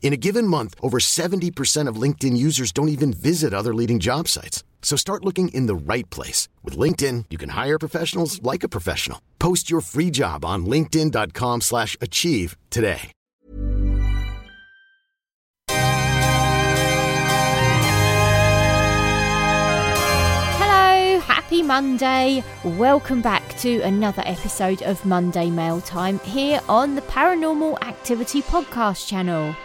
In a given month, over 70% of LinkedIn users don't even visit other leading job sites. So start looking in the right place. With LinkedIn, you can hire professionals like a professional. Post your free job on linkedin.com slash achieve today. Hello, happy Monday. Welcome back to another episode of Monday Mail Time here on the Paranormal Activity Podcast channel.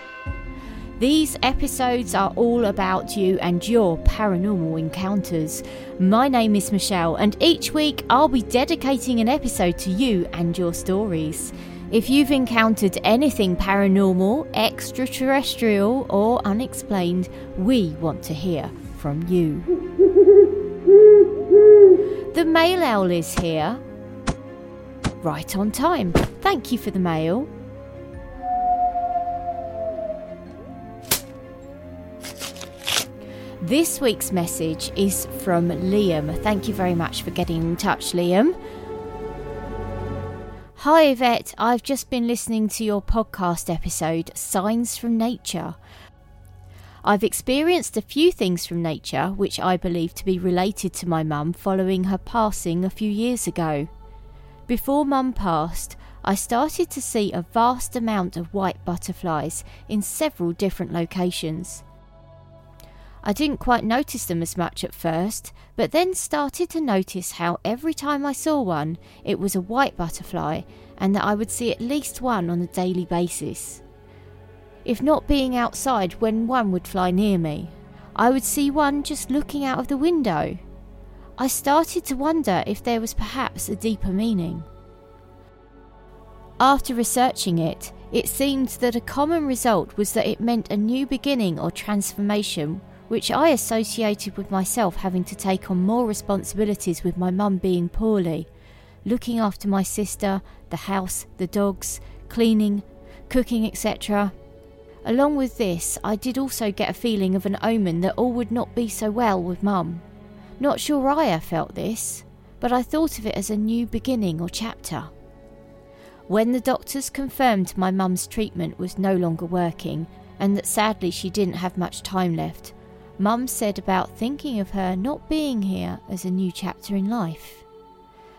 These episodes are all about you and your paranormal encounters. My name is Michelle, and each week I'll be dedicating an episode to you and your stories. If you've encountered anything paranormal, extraterrestrial, or unexplained, we want to hear from you. The mail owl is here. Right on time. Thank you for the mail. This week's message is from Liam. Thank you very much for getting in touch, Liam. Hi, Yvette. I've just been listening to your podcast episode, Signs from Nature. I've experienced a few things from nature which I believe to be related to my mum following her passing a few years ago. Before mum passed, I started to see a vast amount of white butterflies in several different locations. I didn't quite notice them as much at first, but then started to notice how every time I saw one, it was a white butterfly, and that I would see at least one on a daily basis. If not being outside when one would fly near me, I would see one just looking out of the window. I started to wonder if there was perhaps a deeper meaning. After researching it, it seemed that a common result was that it meant a new beginning or transformation which I associated with myself having to take on more responsibilities with my mum being poorly, looking after my sister, the house, the dogs, cleaning, cooking, etc. Along with this, I did also get a feeling of an omen that all would not be so well with mum. Not sure Aya felt this, but I thought of it as a new beginning or chapter. When the doctors confirmed my mum's treatment was no longer working and that sadly she didn't have much time left, Mum said about thinking of her not being here as a new chapter in life.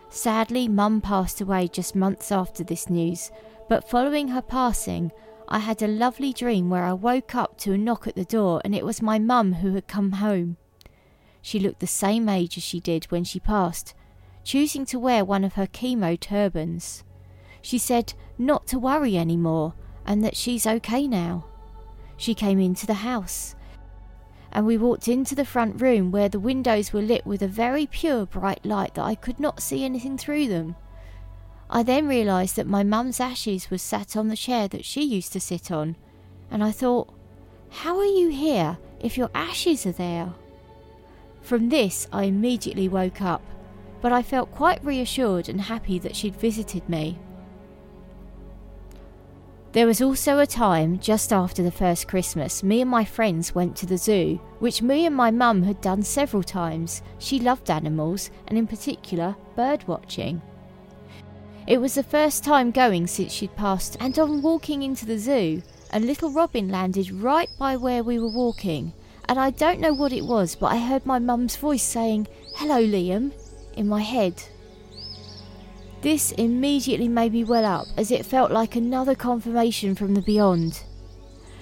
Sadly, Mum passed away just months after this news, but following her passing, I had a lovely dream where I woke up to a knock at the door and it was my mum who had come home. She looked the same age as she did when she passed, choosing to wear one of her chemo turbans. She said not to worry any more and that she's okay now. She came into the house and we walked into the front room where the windows were lit with a very pure bright light that I could not see anything through them. I then realised that my mum's ashes was sat on the chair that she used to sit on, and I thought, how are you here if your ashes are there? From this, I immediately woke up, but I felt quite reassured and happy that she'd visited me. There was also a time, just after the first Christmas, me and my friends went to the zoo, which me and my mum had done several times. She loved animals, and in particular, bird watching. It was the first time going since she'd passed, and on walking into the zoo, a little robin landed right by where we were walking. And I don't know what it was, but I heard my mum's voice saying, Hello, Liam, in my head. This immediately made me well up as it felt like another confirmation from the beyond.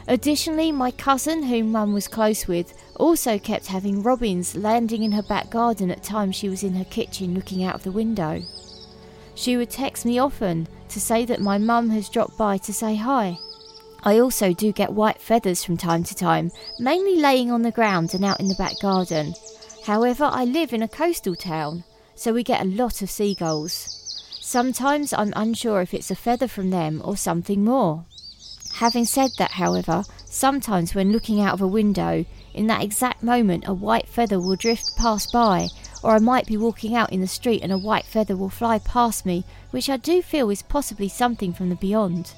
Additionally, my cousin, whom Mum was close with, also kept having robins landing in her back garden at times she was in her kitchen looking out of the window. She would text me often to say that my mum has dropped by to say hi. I also do get white feathers from time to time, mainly laying on the ground and out in the back garden. However, I live in a coastal town, so we get a lot of seagulls. Sometimes I'm unsure if it's a feather from them or something more. Having said that, however, sometimes when looking out of a window, in that exact moment a white feather will drift past by, or I might be walking out in the street and a white feather will fly past me, which I do feel is possibly something from the beyond.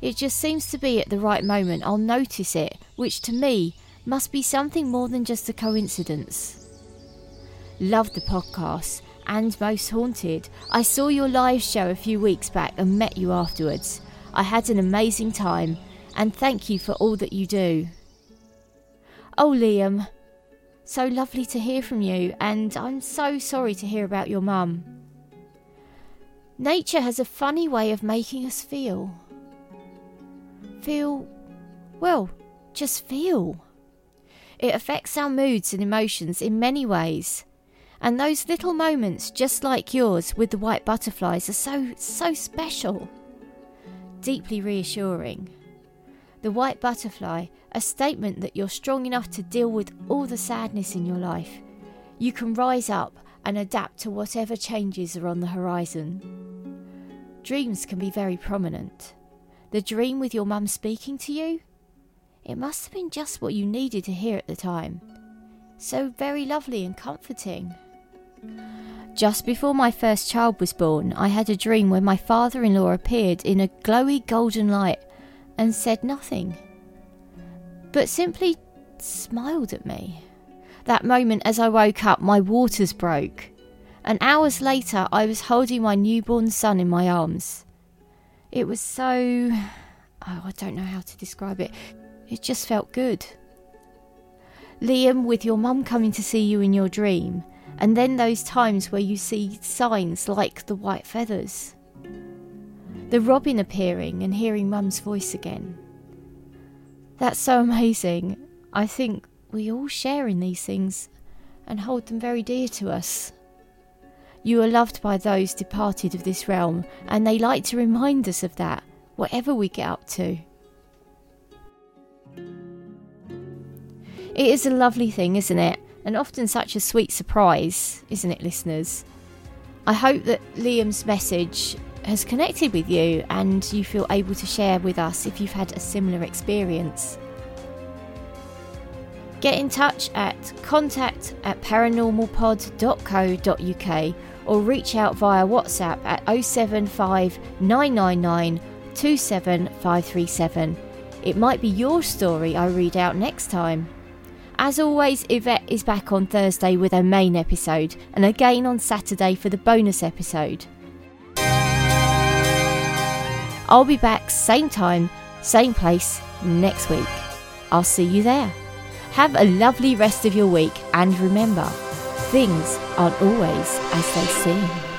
It just seems to be at the right moment I'll notice it, which to me must be something more than just a coincidence. Love the podcast and Most Haunted. I saw your live show a few weeks back and met you afterwards. I had an amazing time and thank you for all that you do. Oh, Liam, so lovely to hear from you, and I'm so sorry to hear about your mum. Nature has a funny way of making us feel. Feel, well, just feel. It affects our moods and emotions in many ways. And those little moments, just like yours with the white butterflies, are so, so special. Deeply reassuring. The white butterfly, a statement that you're strong enough to deal with all the sadness in your life. You can rise up and adapt to whatever changes are on the horizon. Dreams can be very prominent. The dream with your mum speaking to you? It must have been just what you needed to hear at the time. So very lovely and comforting. Just before my first child was born, I had a dream where my father in law appeared in a glowy golden light and said nothing, but simply smiled at me. That moment, as I woke up, my waters broke, and hours later, I was holding my newborn son in my arms. It was so. Oh, I don't know how to describe it. It just felt good. Liam, with your mum coming to see you in your dream, and then those times where you see signs like the white feathers. The robin appearing and hearing Mum's voice again. That's so amazing. I think we all share in these things and hold them very dear to us. You are loved by those departed of this realm, and they like to remind us of that, whatever we get up to. It is a lovely thing, isn't it? And often such a sweet surprise, isn't it, listeners? I hope that Liam's message has connected with you and you feel able to share with us if you've had a similar experience. Get in touch at contact at paranormalpod.co.uk or reach out via WhatsApp at 075 999 27537. It might be your story I read out next time. As always, Yvette is back on Thursday with her main episode and again on Saturday for the bonus episode. I'll be back same time, same place next week. I'll see you there. Have a lovely rest of your week and remember, things aren't always as they seem.